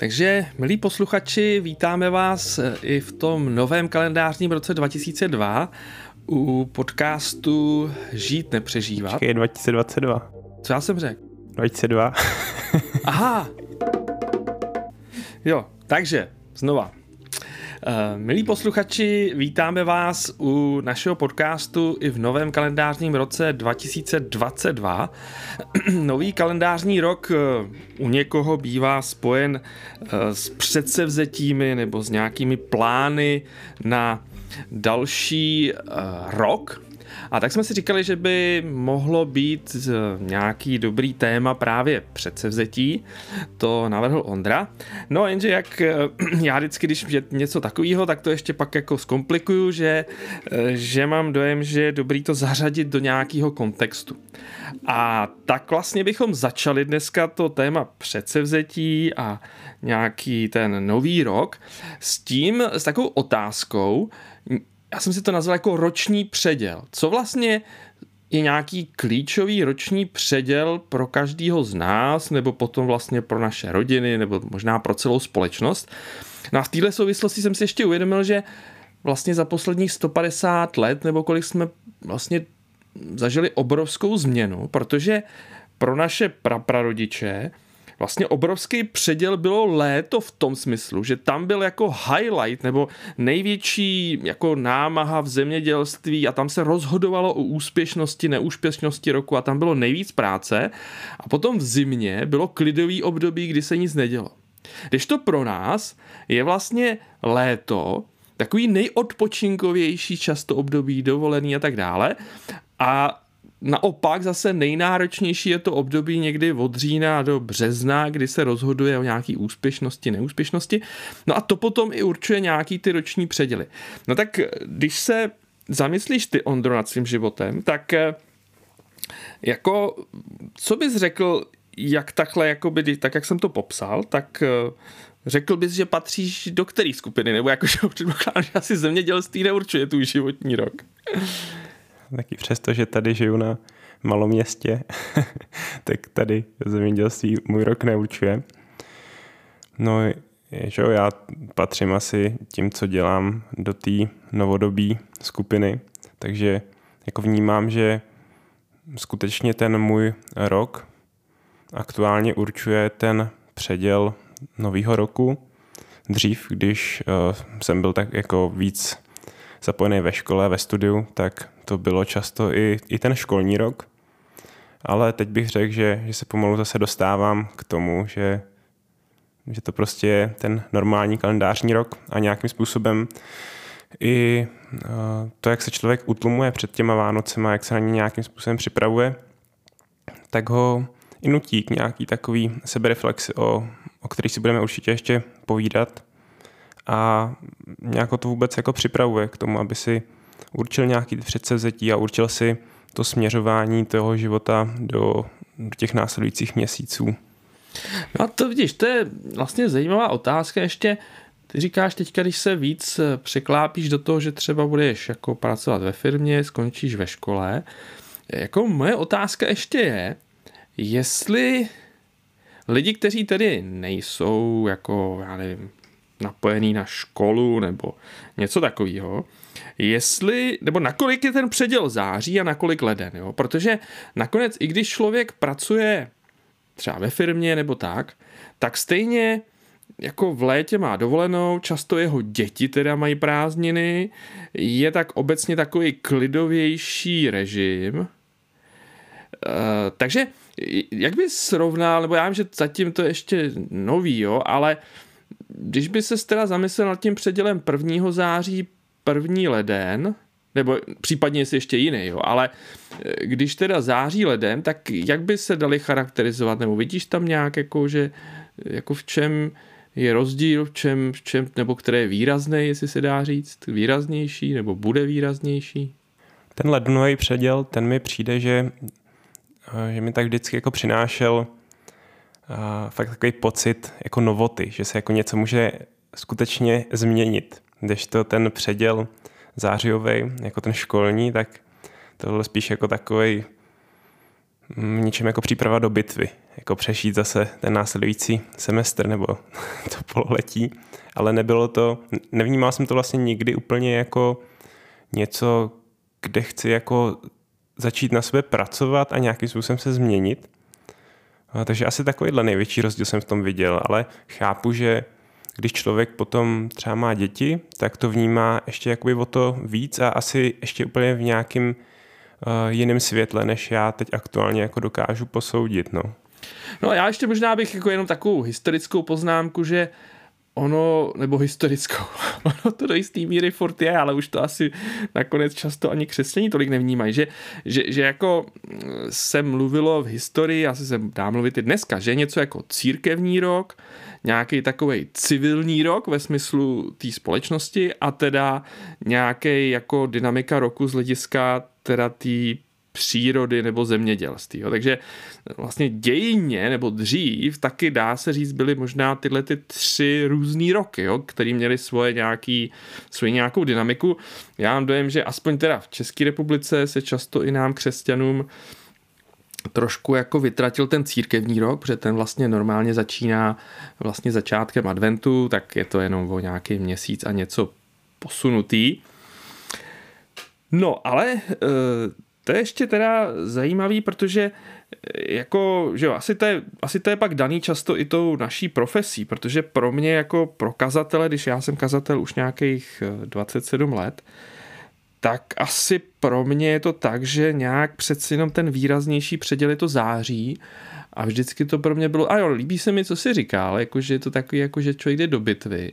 Takže, milí posluchači, vítáme vás i v tom novém kalendářním roce 2002 u podcastu Žít nepřežívat. Počkej, 2022. Co já jsem řekl? 2002. Aha! Jo, takže, znova. Eh, milí posluchači, vítáme vás u našeho podcastu i v novém kalendářním roce 2022. Nový kalendářní rok eh, u někoho bývá spojen eh, s předsevzetími nebo s nějakými plány na další rok, a tak jsme si říkali, že by mohlo být eh, nějaký dobrý téma právě předsevzetí. To navrhl Ondra. No jenže jak eh, já vždycky, když je něco takového, tak to ještě pak jako zkomplikuju, že, eh, že mám dojem, že je dobrý to zařadit do nějakého kontextu. A tak vlastně bychom začali dneska to téma předsevzetí a nějaký ten nový rok s tím, s takovou otázkou, já jsem si to nazval jako roční předěl. Co vlastně je nějaký klíčový roční předěl pro každýho z nás, nebo potom vlastně pro naše rodiny, nebo možná pro celou společnost. No a v této souvislosti jsem si ještě uvědomil, že vlastně za posledních 150 let, nebo kolik jsme vlastně zažili obrovskou změnu, protože pro naše praprarodiče vlastně obrovský předěl bylo léto v tom smyslu, že tam byl jako highlight nebo největší jako námaha v zemědělství a tam se rozhodovalo o úspěšnosti, neúspěšnosti roku a tam bylo nejvíc práce a potom v zimě bylo klidový období, kdy se nic nedělo. Když to pro nás je vlastně léto, takový nejodpočinkovější často období, dovolený a tak dále. A Naopak zase nejnáročnější je to období někdy od října do března, kdy se rozhoduje o nějaký úspěšnosti, neúspěšnosti. No a to potom i určuje nějaký ty roční předěly. No tak když se zamyslíš ty, Ondro, nad svým životem, tak eh, jako, co bys řekl, jak takhle, jakoby, tak jak jsem to popsal, tak eh, řekl bys, že patříš do které skupiny, nebo jakože předpokládám, že asi zemědělství neurčuje tvůj životní rok taky přesto, že tady žiju na malom městě, tak tady zemědělství můj rok neurčuje. No, že já patřím asi tím, co dělám do té novodobí skupiny, takže jako vnímám, že skutečně ten můj rok aktuálně určuje ten předěl nového roku. Dřív, když uh, jsem byl tak jako víc zapojený ve škole, ve studiu, tak to bylo často i, i ten školní rok. Ale teď bych řekl, že, že se pomalu zase dostávám k tomu, že, že to prostě je ten normální kalendářní rok a nějakým způsobem i eh, to, jak se člověk utlumuje před těma Vánocema, jak se na ně nějakým způsobem připravuje, tak ho i nutí k nějaký takový sebereflexi, o, o který si budeme určitě ještě povídat a nějak to vůbec jako připravuje k tomu, aby si určil nějaký předsevzetí a určil si to směřování toho života do, do těch následujících měsíců. No a to vidíš, to je vlastně zajímavá otázka ještě. Ty říkáš teďka, když se víc překlápíš do toho, že třeba budeš jako pracovat ve firmě, skončíš ve škole. Jako moje otázka ještě je, jestli lidi, kteří tedy nejsou jako, já nevím, napojený na školu nebo něco takového, jestli, nebo nakolik je ten předěl září a nakolik leden, jo? protože nakonec, i když člověk pracuje třeba ve firmě nebo tak, tak stejně jako v létě má dovolenou, často jeho děti teda mají prázdniny, je tak obecně takový klidovější režim. E, takže jak bys srovnal, nebo já vím, že zatím to je ještě nový, jo, ale když by se teda zamyslel nad tím předělem 1. září, 1. leden, nebo případně jestli ještě jiný, jo, ale eh, když teda září leden, tak jak by se dali charakterizovat, nebo vidíš tam nějak jako, že jako v čem je rozdíl, v čem, v čem nebo které je výrazné, jestli se dá říct, výraznější, nebo bude výraznější? Ten lednový předěl, ten mi přijde, že, eh, že mi tak vždycky jako přinášel fakt takový pocit jako novoty, že se jako něco může skutečně změnit. Když to ten předěl zářijový, jako ten školní, tak tohle spíš jako takový mm, ničem jako příprava do bitvy, jako přešít zase ten následující semestr nebo to pololetí, ale nebylo to, nevnímal jsem to vlastně nikdy úplně jako něco, kde chci jako začít na sebe pracovat a nějakým způsobem se změnit. Takže asi takovýhle největší rozdíl jsem v tom viděl, ale chápu, že když člověk potom třeba má děti, tak to vnímá ještě jakoby o to víc a asi ještě úplně v nějakém uh, jiném světle, než já teď aktuálně jako dokážu posoudit. No. No a já ještě možná bych jako jenom takovou historickou poznámku, že ono, nebo historickou, ono to do jistý míry furt je, ale už to asi nakonec často ani křesťaní tolik nevnímají, že, že, že jako se mluvilo v historii, asi se dá mluvit i dneska, že něco jako církevní rok, nějaký takový civilní rok ve smyslu té společnosti a teda nějaký jako dynamika roku z hlediska teda té přírody nebo zemědělství. Jo. Takže vlastně dějině nebo dřív taky dá se říct, byly možná tyhle ty tři různé roky, jo, který měly svoje nějaký, svoji nějakou dynamiku. Já mám dojem, že aspoň teda v České republice se často i nám křesťanům trošku jako vytratil ten církevní rok, protože ten vlastně normálně začíná vlastně začátkem adventu, tak je to jenom o nějaký měsíc a něco posunutý. No, ale e, to je ještě teda zajímavý, protože e, jako, že jo, asi to, je, asi to je pak daný často i tou naší profesí, protože pro mě jako pro kazatele, když já jsem kazatel už nějakých 27 let, tak asi pro mě je to tak, že nějak přeci jenom ten výraznější předěl je to září a vždycky to pro mě bylo, a jo, líbí se mi, co si říkal, jakože je to takový, jako že člověk jde do bitvy.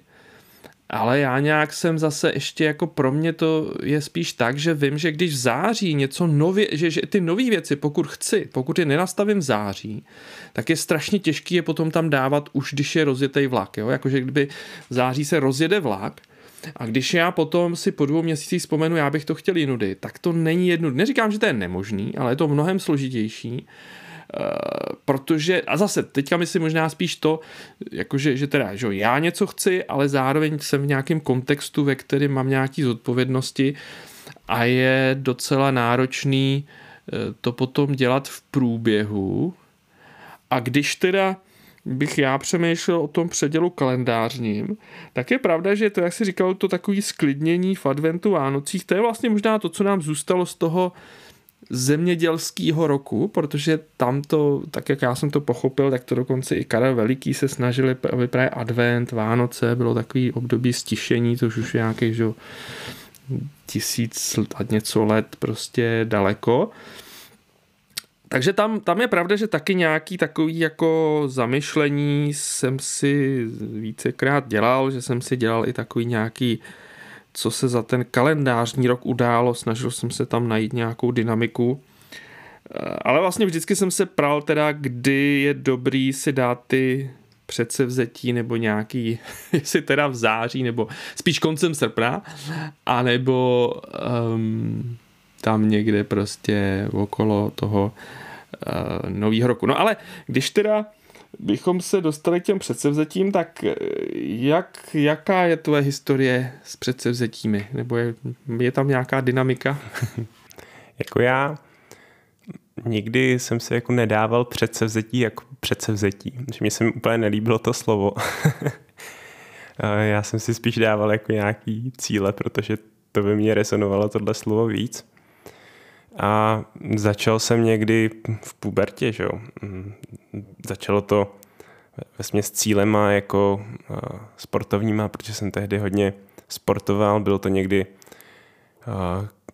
Ale já nějak jsem zase ještě jako pro mě to je spíš tak, že vím, že když v září něco nově, že, že ty nové věci, pokud chci, pokud je nenastavím v září, tak je strašně těžký je potom tam dávat už, když je rozjetý vlak. Jo? Jakože kdyby v září se rozjede vlak, a když já potom si po dvou měsících vzpomenu, já bych to chtěl jinudy, tak to není jedno. Neříkám, že to je nemožný, ale je to mnohem složitější. Uh, protože, a zase, teďka myslím možná spíš to, jakože, že teda, že já něco chci, ale zároveň jsem v nějakém kontextu, ve kterém mám nějaký zodpovědnosti a je docela náročný uh, to potom dělat v průběhu. A když teda bych já přemýšlel o tom předělu kalendářním, tak je pravda, že to, jak si říkal, to takový sklidnění v adventu Vánocích, to je vlastně možná to, co nám zůstalo z toho zemědělského roku, protože tam to, tak jak já jsem to pochopil, tak to dokonce i Karel Veliký se snažili, aby právě advent, Vánoce, bylo takový období stišení, což už je nějaký, že tisíc a něco let prostě daleko. Takže tam, tam je pravda, že taky nějaký takový jako zamyšlení jsem si vícekrát dělal, že jsem si dělal i takový nějaký, co se za ten kalendářní rok událo, snažil jsem se tam najít nějakou dynamiku. Ale vlastně vždycky jsem se pral teda, kdy je dobrý si dát ty předsevzetí nebo nějaký, jestli teda v září nebo spíš koncem srpna, anebo um, tam někde prostě okolo toho uh, nového roku. No ale když teda bychom se dostali k těm předsevzetím, tak eh, jak, jaká je tvoje historie s předsevzetími? Nebo je, je tam nějaká dynamika? jako já nikdy jsem se jako nedával předsevzetí jako předsevzetí. Že mě se mi úplně nelíbilo to slovo. já jsem si spíš dával jako nějaký cíle, protože to by mě resonovalo tohle slovo víc. A začal jsem někdy v pubertě, že jo. Mm, začalo to ve směs cílema jako sportovníma, protože jsem tehdy hodně sportoval, bylo to někdy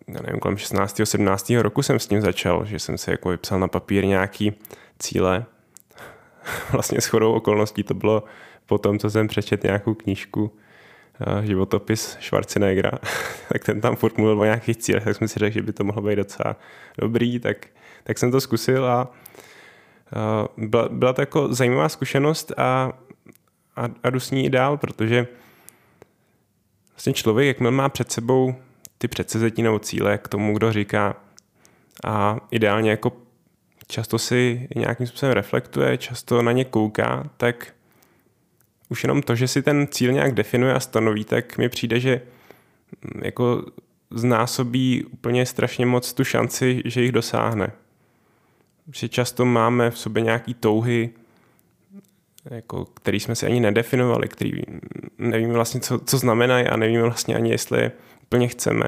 já nevím, kolem 16. 17. roku jsem s tím začal, že jsem si jako vypsal na papír nějaký cíle. Vlastně s chodou okolností to bylo po tom, co jsem přečet nějakou knížku životopis Schwarzeneggera, tak ten tam furt mluvil o nějakých cílech, tak jsem si řekl, že by to mohlo být docela dobrý, tak, tak jsem to zkusil a byla, byla to jako zajímavá zkušenost a, a, a jdu s ní i dál, protože vlastně člověk, jakmile má před sebou ty předsezetí nebo cíle k tomu, kdo říká a ideálně jako často si nějakým způsobem reflektuje, často na ně kouká, tak už jenom to, že si ten cíl nějak definuje a stanoví, tak mi přijde, že mm, jako znásobí úplně strašně moc tu šanci, že jich dosáhne. že často máme v sobě nějaký touhy, jako, který jsme si ani nedefinovali, který nevíme vlastně, co, co znamenají a nevíme vlastně ani, jestli je úplně chceme.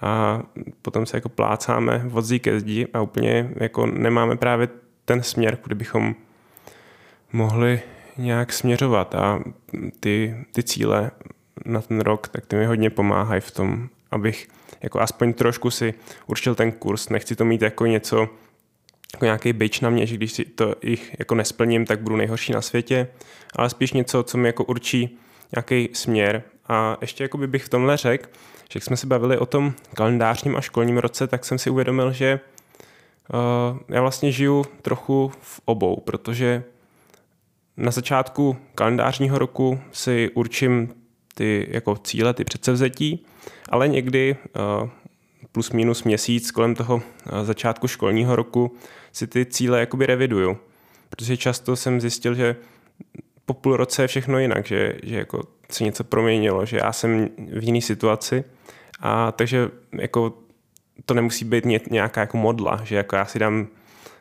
A potom se jako plácáme vodzí ke zdi a úplně jako nemáme právě ten směr, kudy bychom mohli nějak směřovat a ty, ty cíle na ten rok, tak ty mi hodně pomáhají v tom, abych jako aspoň trošku si určil ten kurz. Nechci to mít jako něco, jako nějaký byč na mě, že když si to jich jako nesplním, tak budu nejhorší na světě, ale spíš něco, co mi jako určí nějaký směr. A ještě jako by bych v tomhle řekl, že jak jsme se bavili o tom kalendářním a školním roce, tak jsem si uvědomil, že uh, já vlastně žiju trochu v obou, protože na začátku kalendářního roku si určím ty jako cíle, ty předsevzetí, ale někdy uh, plus minus měsíc kolem toho uh, začátku školního roku si ty cíle jakoby reviduju. Protože často jsem zjistil, že po půl roce je všechno jinak, že, že jako se něco proměnilo, že já jsem v jiné situaci a takže jako to nemusí být nějaká jako modla, že jako já si dám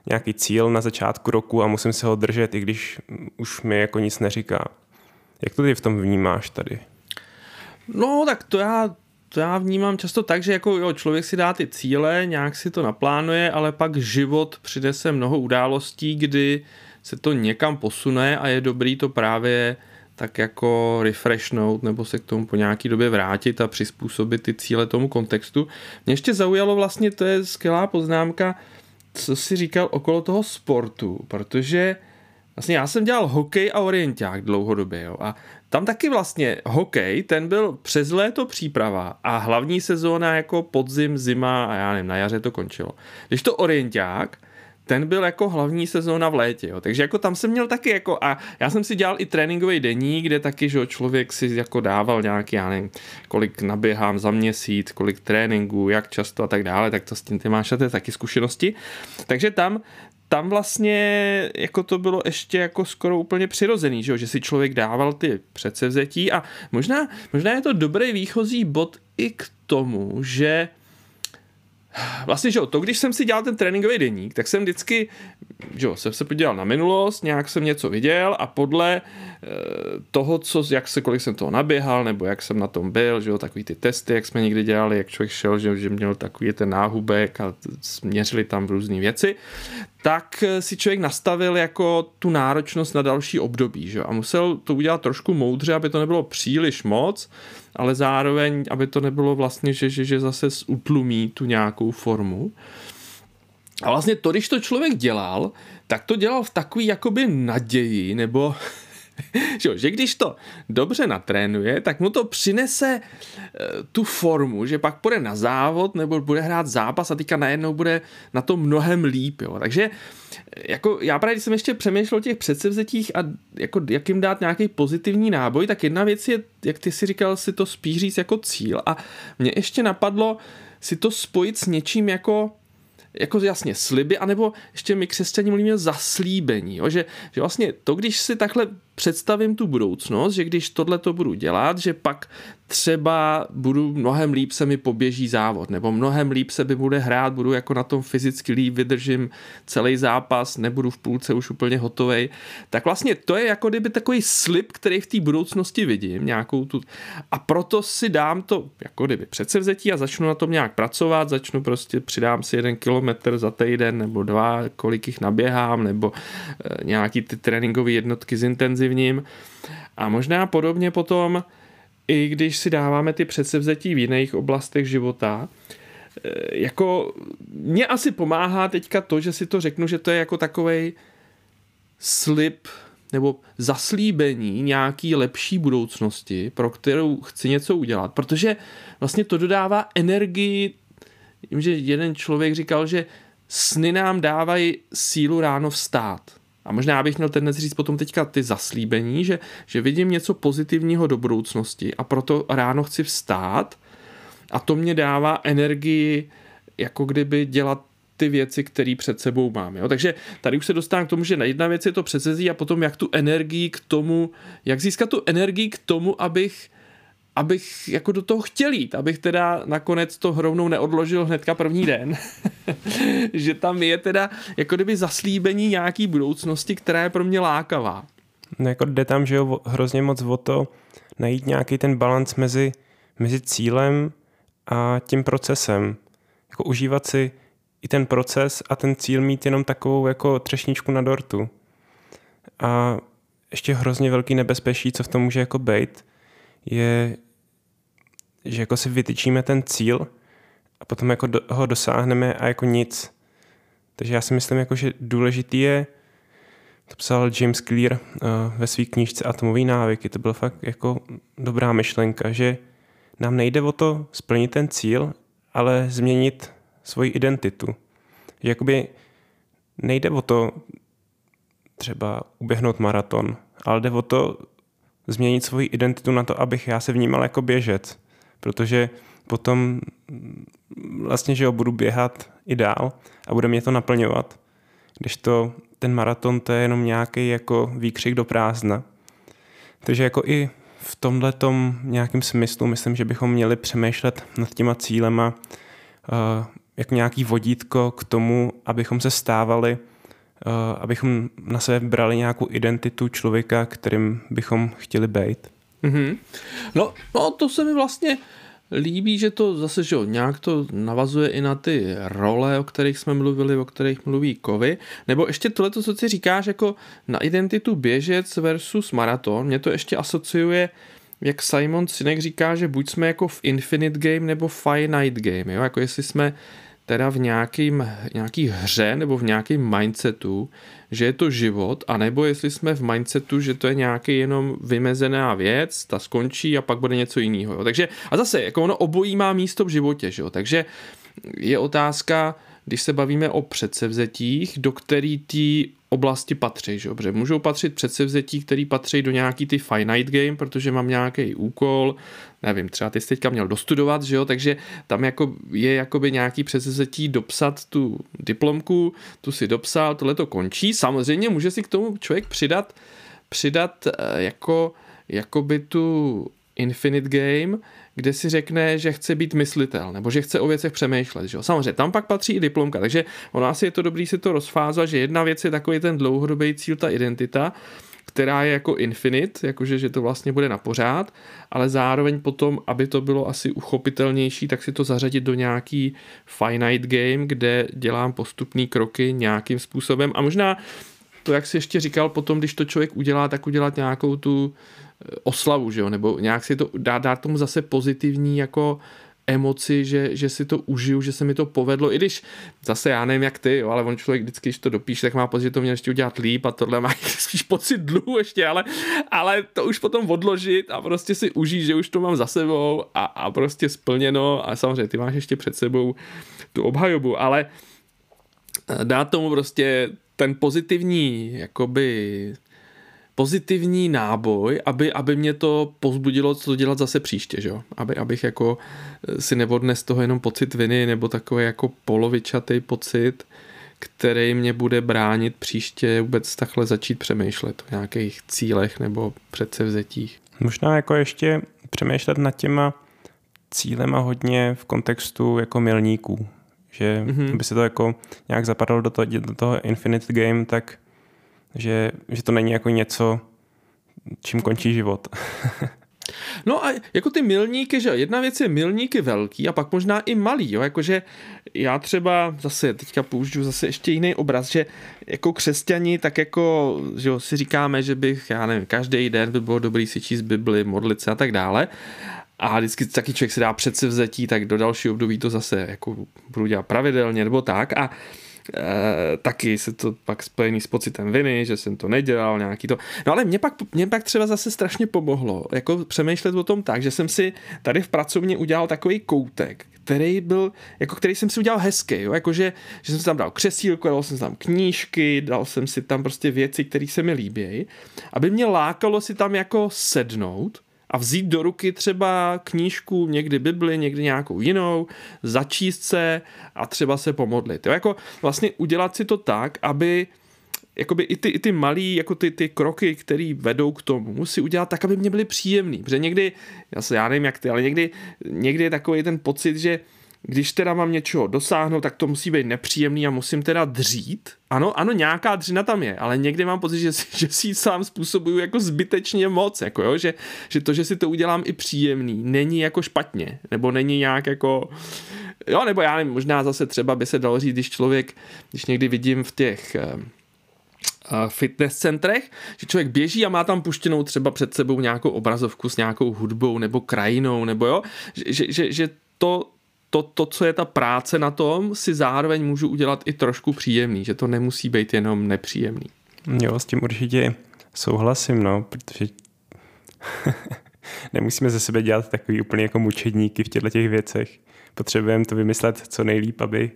nějaký cíl na začátku roku a musím se ho držet, i když už mi jako nic neříká. Jak to ty v tom vnímáš tady? No, tak to já, to já vnímám často tak, že jako jo, člověk si dá ty cíle, nějak si to naplánuje, ale pak život přinese mnoho událostí, kdy se to někam posune a je dobrý to právě tak jako refreshnout nebo se k tomu po nějaký době vrátit a přizpůsobit ty cíle tomu kontextu. Mě ještě zaujalo vlastně, to je skvělá poznámka, co si říkal okolo toho sportu, protože vlastně já jsem dělal hokej a orienták dlouhodobě, jo, a tam taky vlastně hokej, ten byl přes léto příprava a hlavní sezóna jako podzim, zima a já nevím, na jaře to končilo. Když to orienták, ten byl jako hlavní sezóna v létě, jo. takže jako tam jsem měl taky jako a já jsem si dělal i tréninkový denní, kde taky, že člověk si jako dával nějaký, já nevím, kolik naběhám za měsíc, kolik tréninků, jak často a tak dále, tak to s tím ty máš a taky zkušenosti. Takže tam tam vlastně jako to bylo ještě jako skoro úplně přirozený, že, že si člověk dával ty předsevzetí a možná, možná je to dobrý výchozí bod i k tomu, že vlastně, že jo, to, když jsem si dělal ten tréninkový deník, tak jsem vždycky, že jo, jsem se podíval na minulost, nějak jsem něco viděl a podle e, toho, co, jak se, kolik jsem toho naběhal, nebo jak jsem na tom byl, že jo, takový ty testy, jak jsme někdy dělali, jak člověk šel, že, že měl takový ten náhubek a měřili tam různé věci, tak eh, si člověk nastavil jako tu náročnost na další období, že jo, a musel to udělat trošku moudře, aby to nebylo příliš moc, ale zároveň, aby to nebylo vlastně, že, že, že zase utlumí tu nějakou formu. A vlastně to, když to člověk dělal, tak to dělal v takový jakoby naději, nebo že, když to dobře natrénuje, tak mu to přinese eh, tu formu, že pak půjde na závod nebo bude hrát zápas a teďka najednou bude na to mnohem líp. Jo. Takže eh, jako já právě když jsem ještě přemýšlel o těch předsevzetích a jako jak jim dát nějaký pozitivní náboj, tak jedna věc je, jak ty si říkal, si to spíš říct jako cíl a mě ještě napadlo si to spojit s něčím jako jako jasně sliby, anebo ještě my křesťaní mluvíme zaslíbení, jo? Že, že vlastně to, když si takhle představím tu budoucnost, že když tohle to budu dělat, že pak třeba budu mnohem líp se mi poběží závod, nebo mnohem líp se mi bude hrát, budu jako na tom fyzicky líp, vydržím celý zápas, nebudu v půlce už úplně hotovej. Tak vlastně to je jako kdyby takový slib, který v té budoucnosti vidím, nějakou tu. A proto si dám to jako kdyby předsevzetí a začnu na tom nějak pracovat, začnu prostě přidám si jeden kilometr za týden nebo dva, kolik jich naběhám, nebo e, nějaký ty tréninkové jednotky zintenzivním. A možná podobně potom i když si dáváme ty předsevzetí v jiných oblastech života, eh, jako mě asi pomáhá teďka to, že si to řeknu, že to je jako takovej slib nebo zaslíbení nějaký lepší budoucnosti, pro kterou chci něco udělat, protože vlastně to dodává energii, vím, že jeden člověk říkal, že sny nám dávají sílu ráno vstát. A možná bych měl dnes říct potom teďka ty zaslíbení, že, že vidím něco pozitivního do budoucnosti a proto ráno chci vstát a to mě dává energii jako kdyby dělat ty věci, které před sebou mám. Jo? Takže tady už se dostávám k tomu, že na jedna věc je to předsezí a potom jak tu energii k tomu, jak získat tu energii k tomu, abych abych jako do toho chtěl jít, abych teda nakonec to rovnou neodložil hnedka první den. že tam je teda jako kdyby zaslíbení nějaký budoucnosti, která je pro mě lákavá. No jako jde tam, že jo, hrozně moc o to najít nějaký ten balans mezi, mezi cílem a tím procesem. Jako užívat si i ten proces a ten cíl mít jenom takovou jako třešničku na dortu. A ještě hrozně velký nebezpečí, co v tom může jako být, je, že jako si vytyčíme ten cíl a potom jako do, ho dosáhneme a jako nic. Takže já si myslím, jako, že důležitý je, to psal James Clear uh, ve své knížce Atomový návyky, to byla fakt jako dobrá myšlenka, že nám nejde o to splnit ten cíl, ale změnit svoji identitu. Že jakoby nejde o to třeba uběhnout maraton, ale jde o to změnit svoji identitu na to, abych já se vnímal jako běžec. Protože potom vlastně, že jo, budu běhat i dál a bude mě to naplňovat. Když to ten maraton to je jenom nějaký jako výkřik do prázdna. Takže jako i v tomhle nějakém smyslu myslím, že bychom měli přemýšlet nad těma cílema uh, jako nějaký vodítko k tomu, abychom se stávali, abychom na sebe brali nějakou identitu člověka, kterým bychom chtěli být. Mm-hmm. No, no, to se mi vlastně líbí, že to zase, že jo, nějak to navazuje i na ty role, o kterých jsme mluvili, o kterých mluví Kovy, nebo ještě tohle, co ty říkáš, jako na identitu běžec versus maraton, mě to ještě asociuje jak Simon Sinek říká, že buď jsme jako v Infinite Game nebo Finite Game, jo? jako jestli jsme teda v nějakým, nějaký hře nebo v nějakém mindsetu, že je to život, anebo jestli jsme v mindsetu, že to je nějaký jenom vymezená věc, ta skončí a pak bude něco jiného. Takže a zase, jako ono obojí má místo v životě, že jo. takže je otázka, když se bavíme o předsevzetích, do který ty oblasti patří, že dobře, můžou patřit předsevzetí, který patří do nějaký ty finite game, protože mám nějaký úkol, nevím, třeba ty jsi teďka měl dostudovat, že jo, takže tam jako je jakoby nějaký předsevzetí dopsat tu diplomku, tu si dopsal, tohle to končí, samozřejmě může si k tomu člověk přidat, přidat eh, jako, jakoby tu infinite game, kde si řekne, že chce být myslitel, nebo že chce o věcech přemýšlet. Že jo? Samozřejmě, tam pak patří i diplomka, takže ono asi je to dobrý si to rozfázat, že jedna věc je takový ten dlouhodobý cíl, ta identita, která je jako infinite, jakože že to vlastně bude na pořád, ale zároveň potom, aby to bylo asi uchopitelnější, tak si to zařadit do nějaký finite game, kde dělám postupné kroky nějakým způsobem a možná to, jak si ještě říkal, potom, když to člověk udělá, tak udělat nějakou tu oslavu, že jo? nebo nějak si to dá, dát tomu zase pozitivní jako emoci, že, že si to užiju, že se mi to povedlo, i když zase já nevím jak ty, jo, ale on člověk vždycky, když to dopíše, tak má pocit, že to měl ještě udělat líp a tohle má spíš pocit dluhu ještě, ale, ale to už potom odložit a prostě si užít, že už to mám za sebou a, a prostě splněno a samozřejmě ty máš ještě před sebou tu obhajobu, ale dát tomu prostě ten pozitivní jakoby pozitivní náboj, aby, aby mě to pozbudilo, co dělat zase příště, že jo? Aby, abych jako eh, si nevodne z toho jenom pocit viny nebo takový jako polovičatý pocit, který mě bude bránit příště vůbec takhle začít přemýšlet o nějakých cílech nebo předsevzetích. Možná jako ještě přemýšlet nad těma cílema hodně v kontextu jako milníků, že mm-hmm. by se to jako nějak zapadalo do toho, do toho Infinite Game, tak že, že to není jako něco, čím končí život. No a jako ty milníky, že jedna věc je milníky velký a pak možná i malý, jo, jakože já třeba zase teďka použiju zase ještě jiný obraz, že jako křesťani tak jako, že jo, si říkáme, že bych, já nevím, každý den by bylo dobrý si číst Bibli, modlit se a tak dále a vždycky taky člověk si dá předsevzetí, tak do dalšího období to zase jako budu dělat pravidelně nebo tak a e, taky se to pak spojený s pocitem viny, že jsem to nedělal, nějaký to. No ale mě pak, mě pak třeba zase strašně pomohlo, jako přemýšlet o tom tak, že jsem si tady v pracovně udělal takový koutek, který byl, jako který jsem si udělal hezký, jo? Jakože, že jsem si tam dal křesílko, dal jsem si tam knížky, dal jsem si tam prostě věci, které se mi líbí, aby mě lákalo si tam jako sednout a vzít do ruky třeba knížku, někdy Bibli, někdy nějakou jinou, začíst se a třeba se pomodlit. Jo? Jako vlastně udělat si to tak, aby jakoby i ty, i ty malý, jako ty, ty kroky, které vedou k tomu, musí udělat tak, aby mě byly příjemný. Protože někdy, já, se, já nevím jak ty, ale někdy, někdy je takový ten pocit, že když teda mám něčeho dosáhnout, tak to musí být nepříjemný a musím teda dřít. Ano, ano, nějaká dřina tam je, ale někdy mám pocit, že, že si sám způsobuju jako zbytečně moc, jako jo, že, že to, že si to udělám i příjemný, není jako špatně, nebo není nějak jako, jo, nebo já nevím, možná zase třeba by se dalo říct, když člověk, když někdy vidím v těch eh, fitness centrech, že člověk běží a má tam puštěnou třeba před sebou nějakou obrazovku s nějakou hudbou nebo krajinou, nebo jo, že, že, že to, to, to, co je ta práce na tom, si zároveň můžu udělat i trošku příjemný, že to nemusí být jenom nepříjemný. Jo, s tím určitě souhlasím, no, protože nemusíme ze sebe dělat takový úplně jako mučedníky v těchto těch věcech. Potřebujeme to vymyslet co nejlíp, aby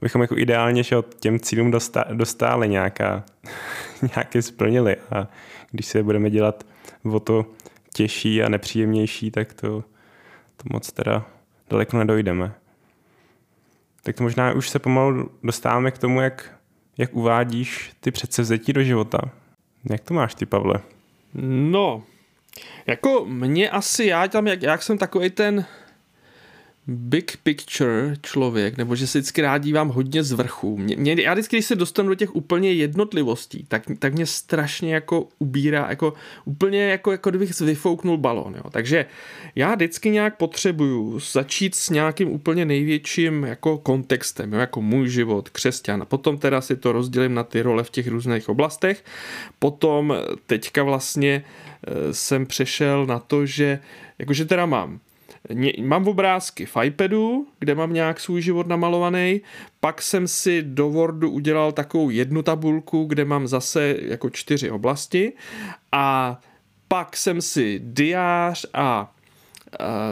bychom jako ideálně že těm cílům dostáli nějaká, nějaké splnili a když se budeme dělat o to těžší a nepříjemnější, tak to, to moc teda daleko nedojdeme. Tak to možná už se pomalu dostáváme k tomu, jak, jak uvádíš ty předsevzetí do života. Jak to máš ty, Pavle? No, jako mě asi, já tam, jak, jak jsem takový ten big picture člověk, nebo že se vždycky rád dívám hodně z vrchu. Mě, mě, já vždycky, když se dostanu do těch úplně jednotlivostí, tak, tak mě strašně jako ubírá, jako úplně jako, jako kdybych vyfouknul balon. Jo. Takže já vždycky nějak potřebuju začít s nějakým úplně největším jako kontextem, jo, jako můj život, křesťan. A potom teda si to rozdělím na ty role v těch různých oblastech. Potom teďka vlastně e, jsem přešel na to, že jakože teda mám mám obrázky v iPadu, kde mám nějak svůj život namalovaný, pak jsem si do Wordu udělal takovou jednu tabulku, kde mám zase jako čtyři oblasti a pak jsem si diář a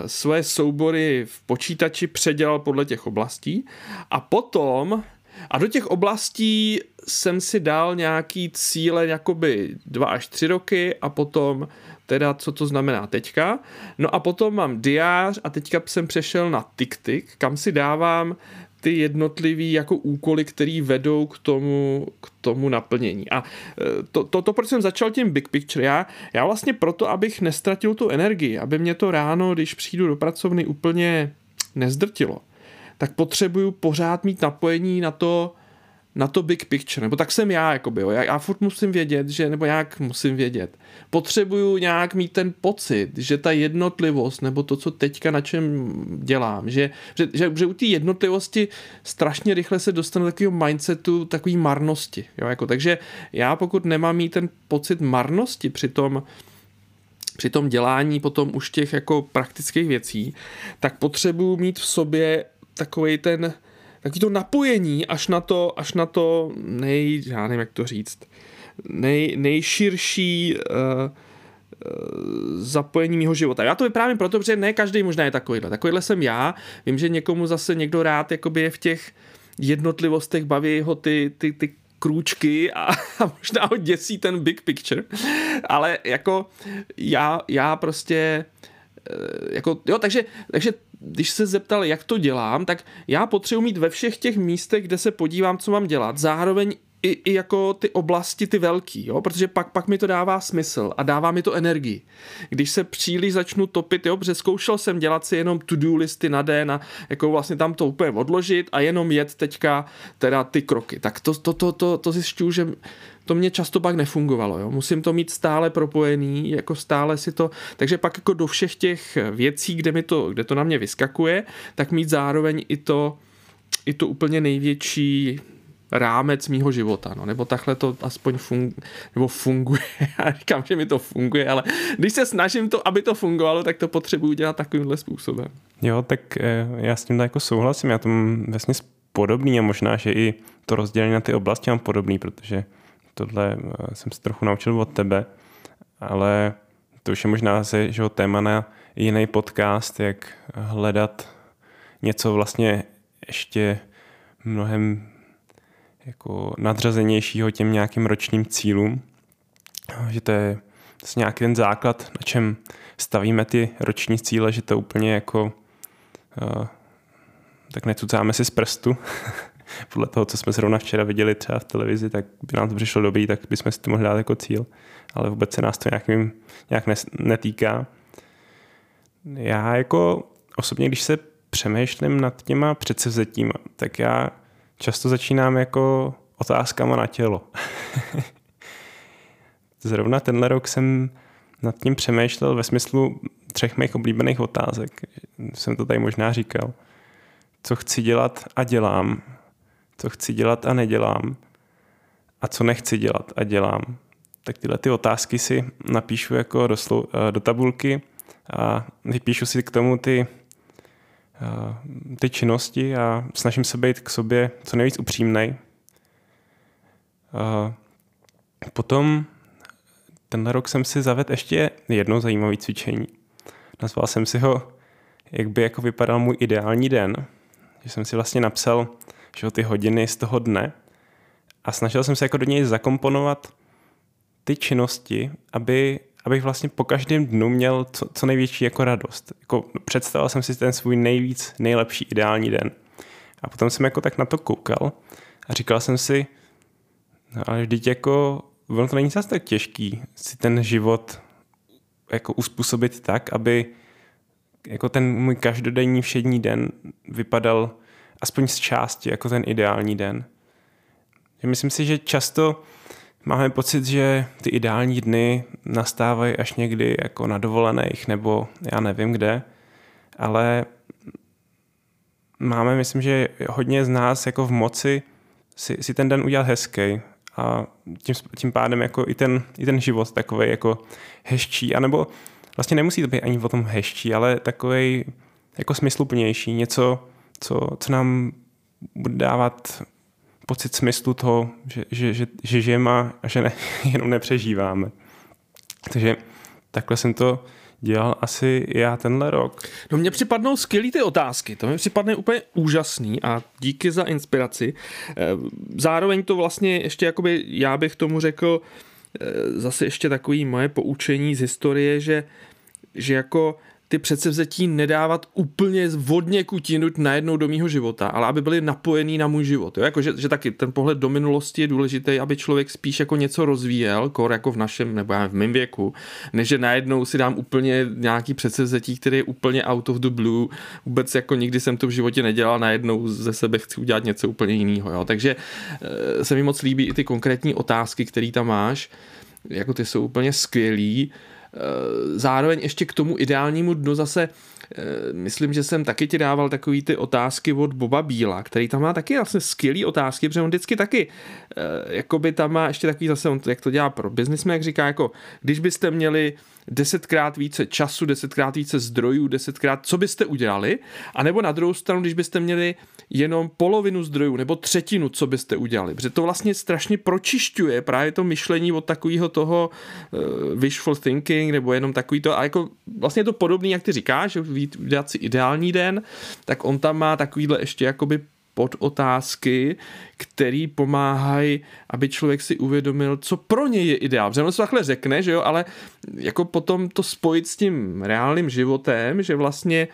svoje soubory v počítači předělal podle těch oblastí a potom a do těch oblastí jsem si dal nějaký cíle jakoby dva až tři roky a potom teda co to znamená teďka. No a potom mám diář a teďka jsem přešel na TikTok, kam si dávám ty jednotlivý jako úkoly, které vedou k tomu, k tomu naplnění. A e, to, to, to, proč jsem začal tím big picture, já, já vlastně proto, abych nestratil tu energii, aby mě to ráno, když přijdu do pracovny, úplně nezdrtilo, tak potřebuju pořád mít napojení na to, na to big picture, nebo tak jsem já, jakoby, jo. Já, já furt musím vědět, že, nebo jak musím vědět. Potřebuju nějak mít ten pocit, že ta jednotlivost, nebo to, co teďka na čem dělám, že, že, že, že u té jednotlivosti strašně rychle se dostanu do takového mindsetu, takové marnosti, jo, jako, takže já pokud nemám mít ten pocit marnosti při tom, při tom dělání potom už těch jako praktických věcí, tak potřebuju mít v sobě takový ten, taky to napojení až na to, až na to nej, já nevím, jak to říct, nej, nejširší uh, zapojení mého života. Já to vyprávím proto, protože ne každý možná je takovýhle. Takovýhle jsem já. Vím, že někomu zase někdo rád jakoby je v těch jednotlivostech, baví ho ty, ty, ty krůčky a, a možná ho děsí ten big picture. Ale jako já, já prostě Eh, jako, jo, takže, takže když se zeptal, jak to dělám, tak já potřebuji mít ve všech těch místech, kde se podívám, co mám dělat, zároveň i, i jako ty oblasti, ty velký, jo? protože pak, pak mi to dává smysl a dává mi to energii. Když se příliš začnu topit, jo, protože zkoušel jsem dělat si jenom to-do listy na den a jako vlastně tam to úplně odložit a jenom jet teďka teda ty kroky. Tak to, to, to, to, to zjišťuju, že to mě často pak nefungovalo. Jo? Musím to mít stále propojený, jako stále si to, takže pak jako do všech těch věcí, kde, mi to, kde to na mě vyskakuje, tak mít zároveň i to, i to úplně největší rámec mýho života, no, nebo takhle to aspoň fun, nebo funguje. Já říkám, že mi to funguje, ale když se snažím to, aby to fungovalo, tak to potřebuji dělat takovýmhle způsobem. Jo, tak eh, já s tím jako souhlasím, já to mám vlastně podobný a možná, že i to rozdělení na ty oblasti mám podobný, protože tohle eh, jsem se trochu naučil od tebe, ale to už je možná se, že téma na jiný podcast, jak hledat něco vlastně ještě mnohem jako nadřazenějšího těm nějakým ročním cílům, že to je vlastně nějaký ten základ, na čem stavíme ty roční cíle, že to úplně jako uh, tak necucáme si z prstu, podle toho, co jsme zrovna včera viděli třeba v televizi, tak by nám to přišlo dobrý, tak bychom si to mohli dát jako cíl. Ale vůbec se nás to nějakým, nějak netýká. Já jako osobně, když se přemýšlím nad těma předsevzetíma, tak já často začínám jako otázkama na tělo. Zrovna tenhle rok jsem nad tím přemýšlel ve smyslu třech mých oblíbených otázek. Jsem to tady možná říkal. Co chci dělat a dělám. Co chci dělat a nedělám. A co nechci dělat a dělám. Tak tyhle ty otázky si napíšu jako do, slou, eh, do tabulky a vypíšu si k tomu ty, ty činnosti a snažím se být k sobě co nejvíc upřímnej. Eh, potom tenhle rok jsem si zavedl ještě jedno zajímavé cvičení. Nazval jsem si ho, jak by jako vypadal můj ideální den. Že jsem si vlastně napsal že ty hodiny z toho dne a snažil jsem se jako do něj zakomponovat ty činnosti, aby, abych vlastně po každém dnu měl co, co největší jako radost. Jako představil jsem si ten svůj nejvíc, nejlepší ideální den. A potom jsem jako tak na to koukal a říkal jsem si, no ale vždyť jako ono to není zase tak těžký si ten život jako uspůsobit tak, aby jako ten můj každodenní všední den vypadal aspoň z části jako ten ideální den. Myslím si, že často máme pocit, že ty ideální dny nastávají až někdy jako na dovolených nebo já nevím kde, ale máme, myslím, že hodně z nás jako v moci si, si ten den udělat hezký a tím, tím pádem jako i ten, i ten život takový jako hezčí, anebo vlastně nemusí to být ani o tom hezčí, ale takový jako smysluplnější, něco, co, co nám bude dávat pocit smyslu toho, že, že, že, že žijeme a že ne, jenom nepřežíváme. Takže takhle jsem to dělal asi já tenhle rok. No mně připadnou skvělý ty otázky, to mi připadne úplně úžasný a díky za inspiraci. Eh, zároveň to vlastně ještě jakoby, já bych tomu řekl, eh, zase ještě takový moje poučení z historie, že, že jako ty předsevzetí nedávat úplně vodně kutinut najednou do mýho života, ale aby byly napojený na můj život. Jo? Jako, že, že taky ten pohled do minulosti je důležitý, aby člověk spíš jako něco rozvíjel, kor jako v našem, nebo já v mém věku, než že najednou si dám úplně nějaký předsevzetí, který je úplně out of the blue, vůbec jako nikdy jsem to v životě nedělal, najednou ze sebe chci udělat něco úplně jiného. Jo? Takže e, se mi moc líbí i ty konkrétní otázky, které tam máš, jako ty jsou úplně skvělý. Eh, zároveň ještě k tomu ideálnímu dnu zase eh, myslím, že jsem taky ti dával takový ty otázky od Boba Bíla, který tam má taky vlastně skvělý otázky, protože on vždycky taky, eh, jakoby tam má ještě takový zase, on, jak to dělá pro biznismen, jak říká, jako když byste měli desetkrát více času, desetkrát více zdrojů, desetkrát, co byste udělali, a nebo na druhou stranu, když byste měli jenom polovinu zdrojů nebo třetinu, co byste udělali. Protože to vlastně strašně pročišťuje právě to myšlení od takového toho uh, wishful thinking nebo jenom takový to, a jako vlastně je to podobný, jak ty říkáš, že udělat si ideální den, tak on tam má takovýhle ještě jakoby podotázky, který pomáhají, aby člověk si uvědomil, co pro něj je ideál. Protože se takhle řekne, že jo, ale jako potom to spojit s tím reálným životem, že vlastně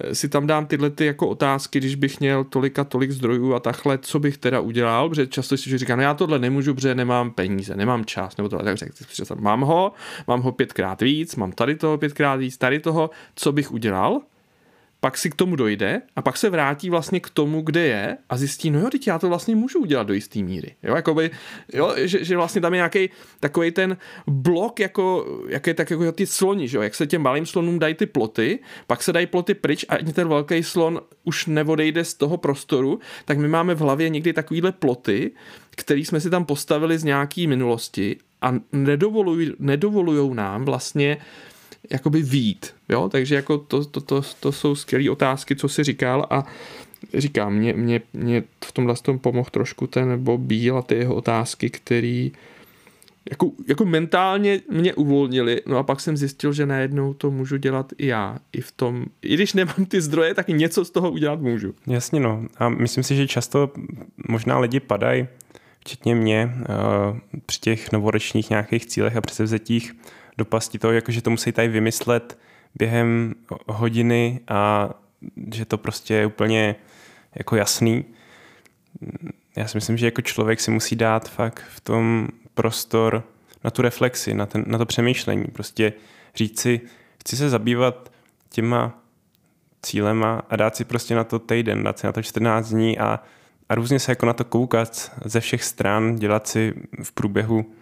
eh, si tam dám tyhle ty jako otázky, když bych měl tolik a tolik zdrojů a takhle, co bych teda udělal, protože často si říká, no já tohle nemůžu, protože nemám peníze, nemám čas, nebo to tak řekl, mám ho, mám ho pětkrát víc, mám tady toho pětkrát víc, tady toho, co bych udělal, pak si k tomu dojde a pak se vrátí vlastně k tomu, kde je a zjistí, no jo, teď já to vlastně můžu udělat do jisté míry. Jo, jakoby, jo, že, že, vlastně tam je nějaký takový ten blok, jako, jak je tak jako ty sloni, že jo, jak se těm malým slonům dají ty ploty, pak se dají ploty pryč a ten velký slon už neodejde z toho prostoru, tak my máme v hlavě někdy takovýhle ploty, který jsme si tam postavili z nějaký minulosti a nedovolují, nedovolujou nám vlastně jakoby vít, jo, takže jako to, to, to, to jsou skvělé otázky, co si říkal a říkám, mě, mě, mě v tomhle tom pomohl trošku ten Bob Bíl a ty jeho otázky, který jako, jako mentálně mě uvolnili, no a pak jsem zjistil, že najednou to můžu dělat i já, i v tom, i když nemám ty zdroje, tak něco z toho udělat můžu. Jasně no a myslím si, že často možná lidi padají, včetně mě, uh, při těch novoročních nějakých cílech a předsevzetích, do pasti toho, jakože to musí tady vymyslet během hodiny a že to prostě je úplně jako jasný. já si myslím, že jako člověk si musí dát fakt v tom prostor na tu reflexi, na, ten, na to přemýšlení. Prostě říct si, chci se zabývat těma cílema a dát si prostě na to týden, dát si na to 14 dní a, a různě se jako na to koukat ze všech stran, dělat si v průběhu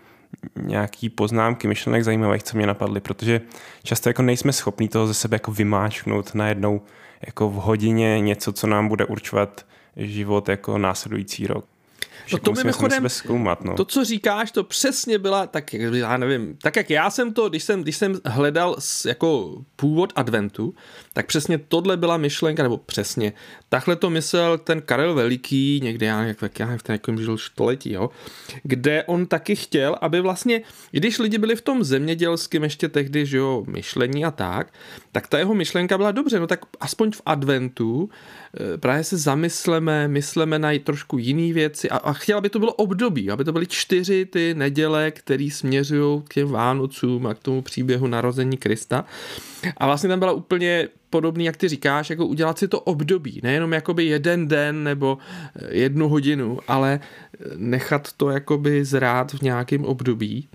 nějaký poznámky, myšlenek zajímavých, co mě napadly, protože často jako nejsme schopní toho ze sebe jako vymáčknout najednou jako v hodině něco, co nám bude určovat život jako následující rok. No to mimochodem, zkoumat, no. to, co říkáš, to přesně byla, tak já nevím, tak jak já jsem to, když jsem, když jsem hledal jako původ adventu, tak přesně tohle byla myšlenka, nebo přesně, takhle to myslel ten Karel Veliký, někde já, jak, jak já v ten žil století, jo, kde on taky chtěl, aby vlastně, když lidi byli v tom zemědělském ještě tehdy, že jo, myšlení a tak, tak ta jeho myšlenka byla dobře, no tak aspoň v adventu právě se zamysleme, mysleme na trošku jiné věci a, a chtěl, aby to bylo období, aby to byly čtyři ty neděle, které směřují k těm Vánocům a k tomu příběhu narození Krista. A vlastně tam byla úplně podobný, jak ty říkáš, jako udělat si to období, nejenom jakoby jeden den nebo eh, jednu hodinu, ale eh, nechat to jakoby zrát v nějakém období,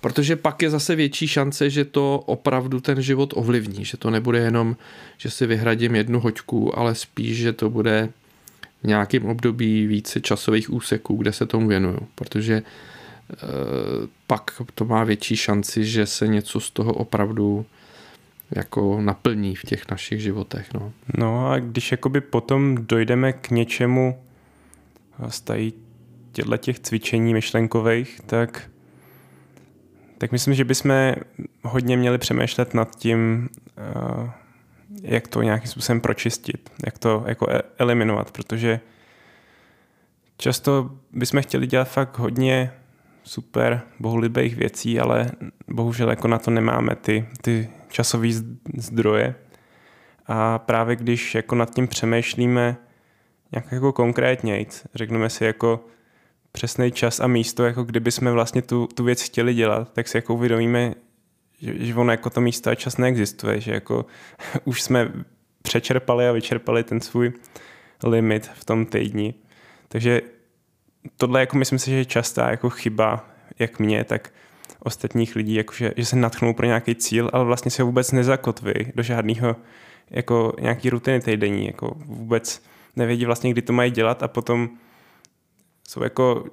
protože pak je zase větší šance, že to opravdu ten život ovlivní, že to nebude jenom, že si vyhradím jednu hoďku, ale spíš, že to bude v nějakém období více časových úseků, kde se tomu věnuju, protože e, pak to má větší šanci, že se něco z toho opravdu jako naplní v těch našich životech. No, no a když jakoby potom dojdeme k něčemu z těchto těch cvičení myšlenkových, tak, tak myslím, že bychom hodně měli přemýšlet nad tím, uh, jak to nějakým způsobem pročistit, jak to jako e- eliminovat, protože často bychom chtěli dělat fakt hodně super bohulibých věcí, ale bohužel jako na to nemáme ty, ty časové zdroje. A právě když jako nad tím přemýšlíme nějak jako konkrétně, řekneme si jako přesný čas a místo, jako kdyby jsme vlastně tu, tu věc chtěli dělat, tak si jako uvědomíme, že, že ono jako to místo a čas neexistuje, že jako už jsme přečerpali a vyčerpali ten svůj limit v tom týdni. Takže tohle jako myslím si, že je častá jako chyba jak mě, tak ostatních lidí, jakože, že se natchnou pro nějaký cíl, ale vlastně se vůbec nezakotví do žádného jako nějaký rutiny týdenní, jako vůbec nevědí vlastně, kdy to mají dělat a potom jsou jako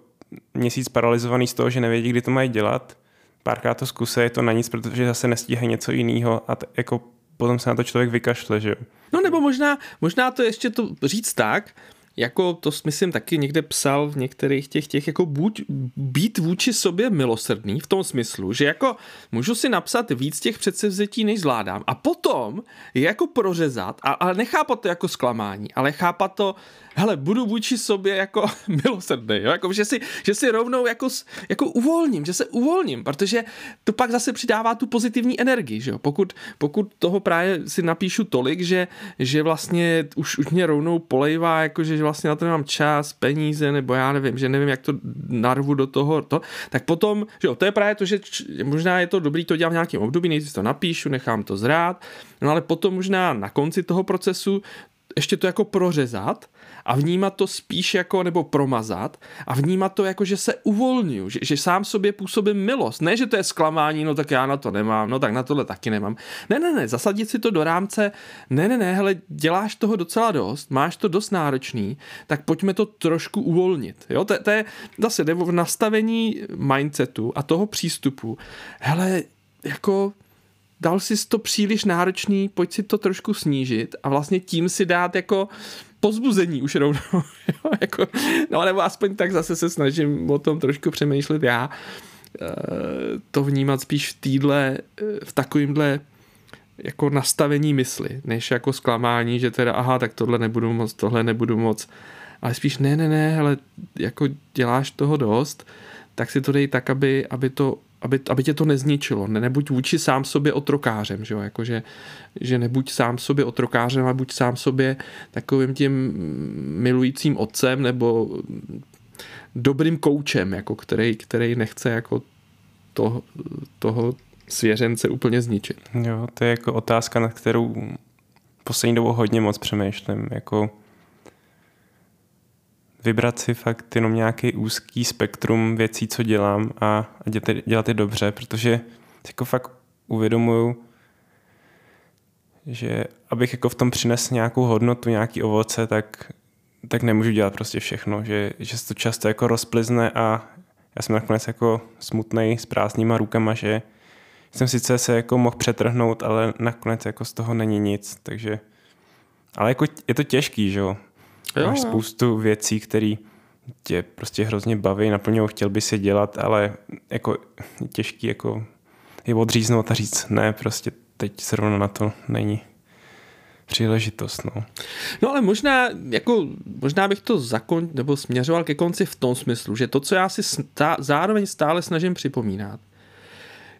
měsíc paralizovaný z toho, že nevědí, kdy to mají dělat. Párkrát to zkuse, je to na nic, protože zase nestíhají něco jiného a t- jako potom se na to člověk vykašle, že jo. No nebo možná, možná to ještě to říct tak, jako to myslím taky někde psal v některých těch těch, jako buď být vůči sobě milosrdný v tom smyslu, že jako můžu si napsat víc těch předsevzetí, než zvládám a potom je jako prořezat, a, ale nechápat to jako zklamání, ale chápat to, hele, budu vůči sobě jako milosrdný, jo? Jako, že, si, že si rovnou jako, jako uvolním, že se uvolním, protože to pak zase přidává tu pozitivní energii, že jo? Pokud, pokud toho právě si napíšu tolik, že, že vlastně už, už mě rovnou polejvá, jako že vlastně na to nemám čas, peníze, nebo já nevím, že nevím, jak to narvu do toho, to, tak potom, že jo, to je právě to, že č, možná je to dobrý to dělat v nějakém období, nejdřív to napíšu, nechám to zrát, no ale potom možná na konci toho procesu ještě to jako prořezat a vnímat to spíš jako, nebo promazat a vnímat to jako, že se uvolňuju, že, že sám sobě působím milost. Ne, že to je zklamání, no tak já na to nemám, no tak na tohle taky nemám. Ne, ne, ne, zasadit si to do rámce, ne, ne, ne, hele, děláš toho docela dost, máš to dost náročný, tak pojďme to trošku uvolnit. Jo, to, to je zase nebo v nastavení mindsetu a toho přístupu. Hele, jako dal si to příliš náročný, pojď si to trošku snížit a vlastně tím si dát jako pozbuzení už rovnou. jako, no nebo aspoň tak zase se snažím o tom trošku přemýšlet já. E, to vnímat spíš v týdle, eh, v takovýmhle jako nastavení mysli, než jako zklamání, že teda aha, tak tohle nebudu moc, tohle nebudu moc. Ale spíš ne, ne, ne, ale jako děláš toho dost, tak si to dej tak, aby, aby to aby, aby tě to nezničilo. Ne, nebuď vůči sám sobě otrokářem, že, jo? Jako, že, že nebuď sám sobě otrokářem, a buď sám sobě takovým tím milujícím otcem nebo dobrým koučem, jako který, který nechce jako to, toho svěřence úplně zničit. Jo, to je jako otázka, na kterou poslední dobou hodně moc přemýšlím. Jako vybrat si fakt jenom nějaký úzký spektrum věcí, co dělám a, dělat, je dobře, protože jako fakt uvědomuju, že abych jako v tom přinesl nějakou hodnotu, nějaký ovoce, tak, tak nemůžu dělat prostě všechno, že, že se to často jako rozplizne a já jsem nakonec jako smutný s prázdnýma rukama, že jsem sice se jako mohl přetrhnout, ale nakonec jako z toho není nic, takže ale jako je to těžký, že jo? Máš spoustu věcí, které tě prostě hrozně baví, naplňují, chtěl by si dělat, ale jako je těžký jako je odříznout a říct, ne, prostě teď zrovna na to není příležitost. No. no ale možná, jako, možná bych to zakon, nebo směřoval ke konci v tom smyslu, že to, co já si stá, zároveň stále snažím připomínat,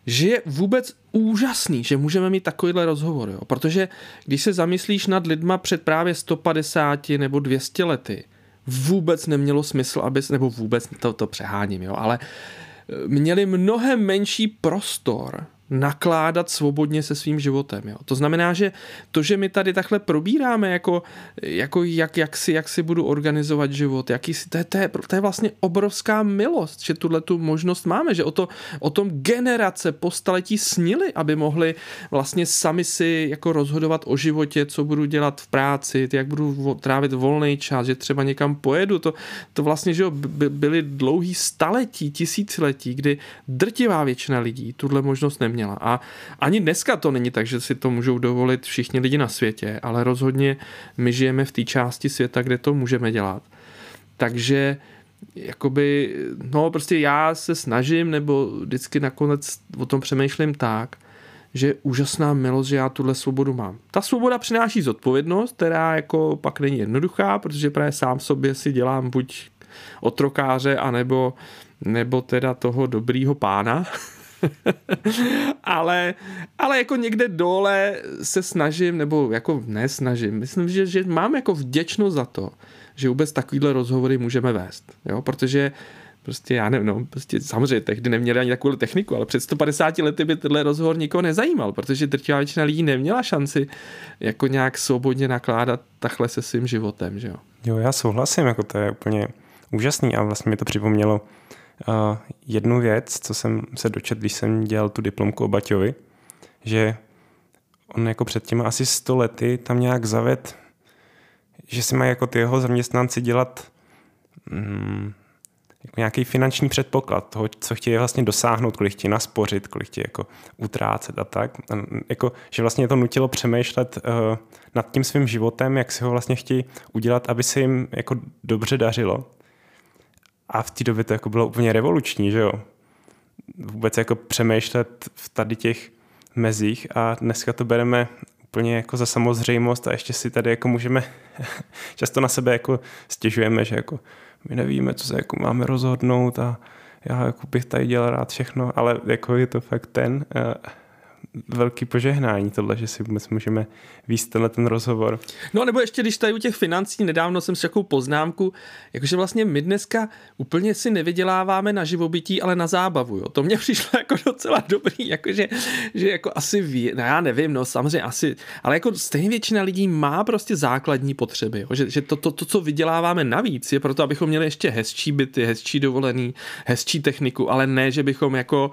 že je vůbec úžasný, že můžeme mít takovýhle rozhovor, jo? protože když se zamyslíš nad lidma před právě 150 nebo 200 lety, vůbec nemělo smysl, aby, nebo vůbec to, to přeháním, jo? ale eh, měli mnohem menší prostor nakládat svobodně se svým životem. Jo. To znamená, že to, že my tady takhle probíráme, jako, jako jak, jak, si, jak si budu organizovat život, jaký si, to, je, to, je, to je vlastně obrovská milost, že tuhle tu možnost máme, že o, to, o tom generace po staletí snili, aby mohli vlastně sami si jako rozhodovat o životě, co budu dělat v práci, jak budu trávit volný čas, že třeba někam pojedu. To, to vlastně, že by, byly dlouhý staletí, tisíciletí, kdy drtivá většina lidí tuhle možnost neměla neměla. A ani dneska to není tak, že si to můžou dovolit všichni lidi na světě, ale rozhodně my žijeme v té části světa, kde to můžeme dělat. Takže jakoby, no prostě já se snažím, nebo vždycky nakonec o tom přemýšlím tak, že je úžasná milost, že já tuhle svobodu mám. Ta svoboda přináší zodpovědnost, která jako pak není jednoduchá, protože právě sám sobě si dělám buď otrokáře, anebo nebo teda toho dobrýho pána, ale, ale jako někde dole se snažím, nebo jako nesnažím, myslím, že, že mám jako vděčnost za to, že vůbec takovýhle rozhovory můžeme vést, jo, protože prostě já nevím, no, prostě samozřejmě tehdy neměli ani takovou techniku, ale před 150 lety by tenhle rozhovor nikoho nezajímal, protože drtivá většina lidí neměla šanci jako nějak svobodně nakládat takhle se svým životem, že jo. Jo, já souhlasím, jako to je úplně úžasný a vlastně mi to připomnělo uh, jednu věc, co jsem se dočet, když jsem dělal tu diplomku o Baťovi, že on jako před těmi asi 100 lety tam nějak zaved, že si mají jako ty jeho zaměstnanci dělat mm, jako nějaký finanční předpoklad toho, co chtějí vlastně dosáhnout, kolik chtějí naspořit, kolik chtějí jako utrácet a tak. A jako, že vlastně to nutilo přemýšlet uh, nad tím svým životem, jak si ho vlastně chtějí udělat, aby se jim jako dobře dařilo. A v té době to jako bylo úplně revoluční, že jo? Vůbec jako přemýšlet v tady těch mezích a dneska to bereme úplně jako za samozřejmost a ještě si tady jako můžeme, často na sebe jako stěžujeme, že jako my nevíme, co se jako máme rozhodnout a já jako bych tady dělal rád všechno, ale jako je to fakt ten, uh, velký požehnání tohle, že si vůbec můžeme víc tenhle ten rozhovor. No nebo ještě, když tady u těch financí, nedávno jsem si takovou poznámku, jakože vlastně my dneska úplně si nevyděláváme na živobytí, ale na zábavu, jo. To mě přišlo jako docela dobrý, jakože, že jako asi ví, no já nevím, no samozřejmě asi, ale jako stejně většina lidí má prostě základní potřeby, jo. Že, že to, to, to, co vyděláváme navíc, je proto, abychom měli ještě hezčí byty, hezčí dovolený, hezčí techniku, ale ne, že bychom jako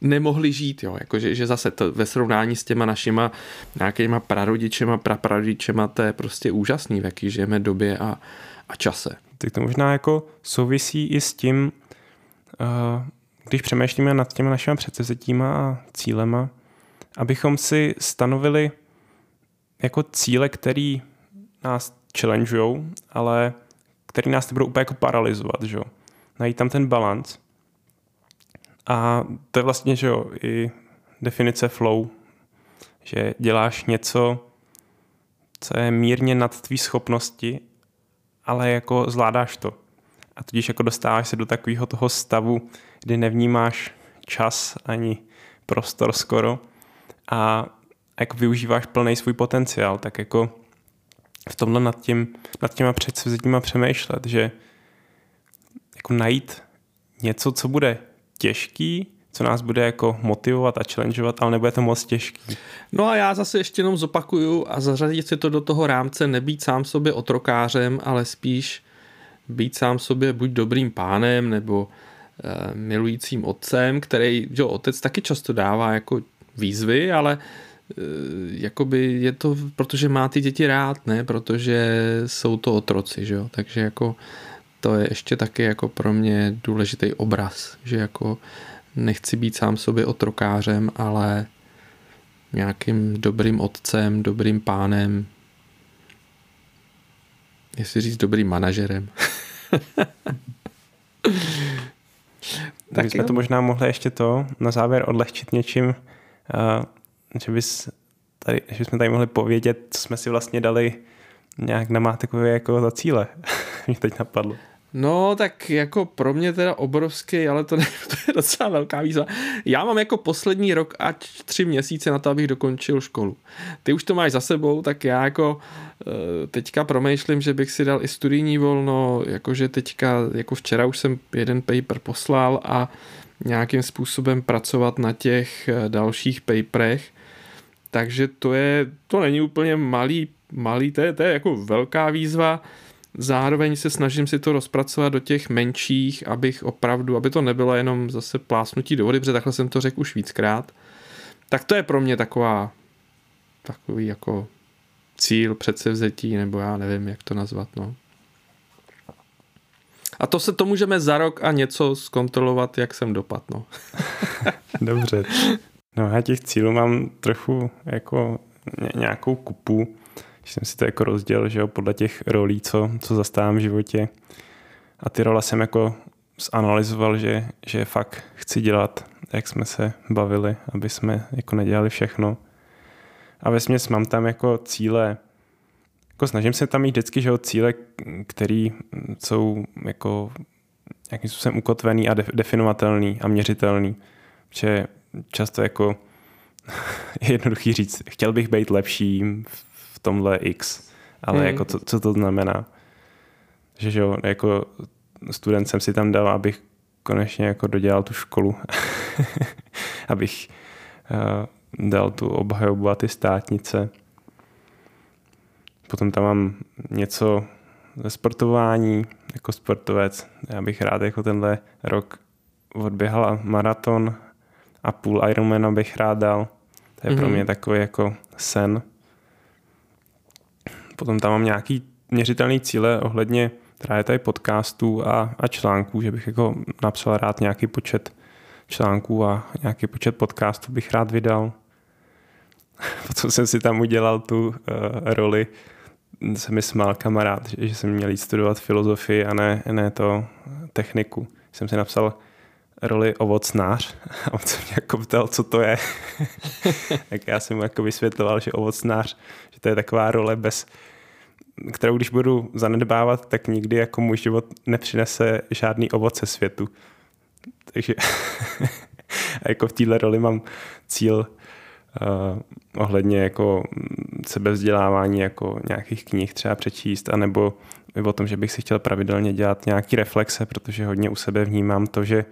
nemohli žít, jo, jakože že zase to ve srovnání s těma našima nějakýma prarodičema, praprarodičema, to je prostě úžasný, v jaký žijeme době a, a čase. Tak to možná jako souvisí i s tím, uh, když přemýšlíme nad těmi našimi předsevzetíma a cílema, abychom si stanovili jako cíle, který nás challengeujou, ale který nás nebudou úplně jako paralizovat, že jo. Najít tam ten balans. A to je vlastně, že jo, i definice flow, že děláš něco, co je mírně nad tvý schopnosti, ale jako zvládáš to. A tudíž jako dostáváš se do takového toho stavu, kdy nevnímáš čas ani prostor skoro a jako využíváš plný svůj potenciál, tak jako v tomhle nad, tím, nad těma předsevzetíma přemýšlet, že jako najít něco, co bude těžký, co nás bude jako motivovat a challengeovat, ale nebude to moc těžký. No a já zase ještě jenom zopakuju a zařadit si to do toho rámce, nebýt sám sobě otrokářem, ale spíš být sám sobě buď dobrým pánem nebo e, milujícím otcem, který, že otec taky často dává jako výzvy, ale e, jakoby je to, protože má ty děti rád, ne, protože jsou to otroci, že jo, takže jako to je ještě taky jako pro mě důležitý obraz, že jako nechci být sám sobě otrokářem, ale nějakým dobrým otcem, dobrým pánem, jestli říct dobrým manažerem. tak bychom to možná mohli ještě to na závěr odlehčit něčím, uh, že, bys tady, že bychom tady mohli povědět, co jsme si vlastně dali nějak na takové jako za cíle. Mě teď napadlo. No, tak jako pro mě teda obrovský, ale to, ne, to je docela velká výzva. Já mám jako poslední rok a tři měsíce na to, abych dokončil školu. Ty už to máš za sebou, tak já jako eh, teďka promýšlím, že bych si dal i studijní volno, jakože teďka, jako včera už jsem jeden paper poslal a nějakým způsobem pracovat na těch eh, dalších paperech. Takže to je, to není úplně malý, malý, to je, to je jako velká výzva Zároveň se snažím si to rozpracovat do těch menších, abych opravdu, aby to nebylo jenom zase plásnutí do vody, protože takhle jsem to řekl už víckrát. Tak to je pro mě taková takový jako cíl, předsevzetí, nebo já nevím, jak to nazvat, no. A to se to můžeme za rok a něco zkontrolovat, jak jsem dopad, no. Dobře. No já těch cílů mám trochu jako nějakou kupu když jsem si to jako rozdělil, že jo, podle těch rolí, co, co zastávám v životě. A ty role jsem jako zanalizoval, že, že fakt chci dělat, jak jsme se bavili, aby jsme jako nedělali všechno. A ve směs mám tam jako cíle, jako snažím se tam mít vždycky, že jo, cíle, které jsou jako nějakým způsobem ukotvený a definovatelný a měřitelný. Protože často jako je jednoduchý říct, chtěl bych být lepší tomhle X. Ale hmm. jako co, co to znamená? Že, že jo, jako student jsem si tam dal, abych konečně jako dodělal tu školu. abych uh, dal tu obhajobu a ty státnice. Potom tam mám něco ze sportování, jako sportovec. Já bych rád jako tenhle rok odběhal maraton a půl Ironmana bych rád dal. To je mm-hmm. pro mhm. mě takový jako sen. Potom tam mám nějaký měřitelný cíle ohledně právě tady podcastů a, a článků, že bych jako napsal rád nějaký počet článků a nějaký počet podcastů bych rád vydal. Potom jsem si tam udělal tu uh, roli, se mi smál kamarád, že, že jsem měl jít studovat filozofii a ne, ne to techniku. Jsem si napsal roli ovocnář a on se mě jako ptal, co to je. tak já jsem mu jako vysvětloval, že ovocnář, že to je taková role bez, kterou když budu zanedbávat, tak nikdy jako můj život nepřinese žádný ovoce světu. Takže jako v téhle roli mám cíl uh, ohledně jako sebevzdělávání jako nějakých knih třeba přečíst, anebo o tom, že bych si chtěl pravidelně dělat nějaký reflexe, protože hodně u sebe vnímám to, že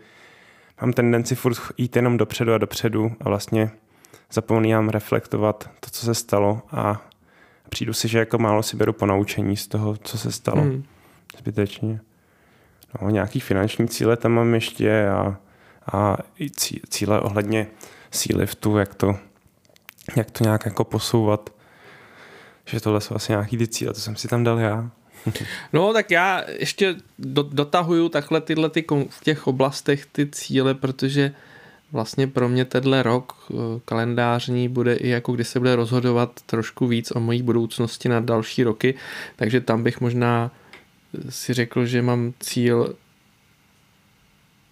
mám tendenci furt jít jenom dopředu a dopředu a vlastně zapomínám reflektovat to, co se stalo a přijdu si, že jako málo si beru ponaučení z toho, co se stalo. Hmm. Zbytečně. No, nějaký finanční cíle tam mám ještě a, a i cíle ohledně síly v tu, jak to, jak to nějak jako posouvat. Že tohle jsou asi nějaký ty cíle, to jsem si tam dal já. No tak já ještě do, dotahuju takhle tyhle ty, v těch oblastech ty cíle, protože vlastně pro mě tenhle rok eh, kalendářní bude i jako kdy se bude rozhodovat trošku víc o mojí budoucnosti na další roky, takže tam bych možná si řekl, že mám cíl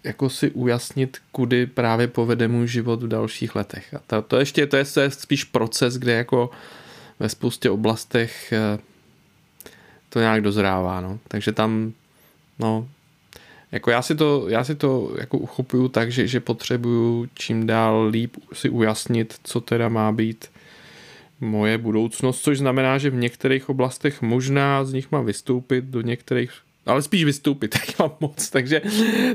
jako si ujasnit, kudy právě povede můj život v dalších letech. A to, to ještě to je, to je spíš proces, kde jako ve spoustě oblastech eh, to nějak dozrává, no. Takže tam, no, jako já si to, já si to jako uchopuju tak, že, že potřebuju čím dál líp si ujasnit, co teda má být moje budoucnost, což znamená, že v některých oblastech možná z nich mám vystoupit, do některých ale spíš vystoupit, tak mám moc, takže,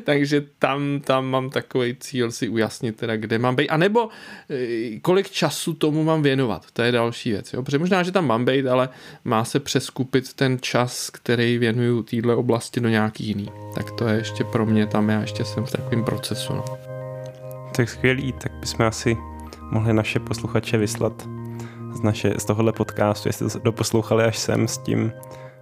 takže tam, tam mám takový cíl si ujasnit teda, kde mám být, a nebo eh, kolik času tomu mám věnovat, to je další věc, jo? protože možná, že tam mám být, ale má se přeskupit ten čas, který věnuju téhle oblasti do nějaký jiný, tak to je ještě pro mě tam, já ještě jsem v takovém procesu. No. Tak skvělý, tak bychom asi mohli naše posluchače vyslat z, naše, z tohohle podcastu, jestli to doposlouchali až sem s tím,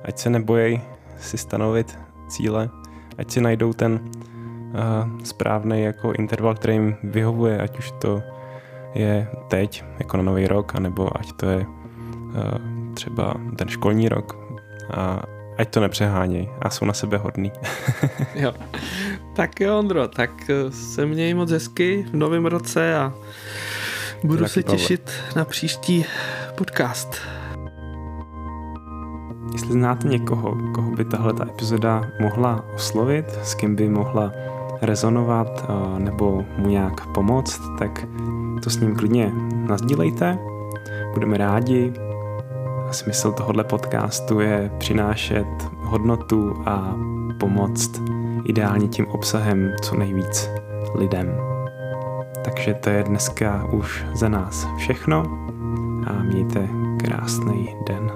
ať se nebojej si stanovit cíle, ať si najdou ten uh, správný jako interval, který jim vyhovuje, ať už to je teď, jako na nový rok, anebo ať to je uh, třeba ten školní rok a ať to nepřeháněj a jsou na sebe hodný. jo. Tak jo, Ondro, tak eh, se měj moc hezky v novém roce a budu se těšit na příští podcast. Jestli znáte někoho, koho by tahle ta epizoda mohla oslovit, s kým by mohla rezonovat nebo mu nějak pomoct, tak to s ním klidně nazdílejte. Budeme rádi. Smysl tohohle podcastu je přinášet hodnotu a pomoct ideálně tím obsahem co nejvíc lidem. Takže to je dneska už za nás všechno a mějte krásný den.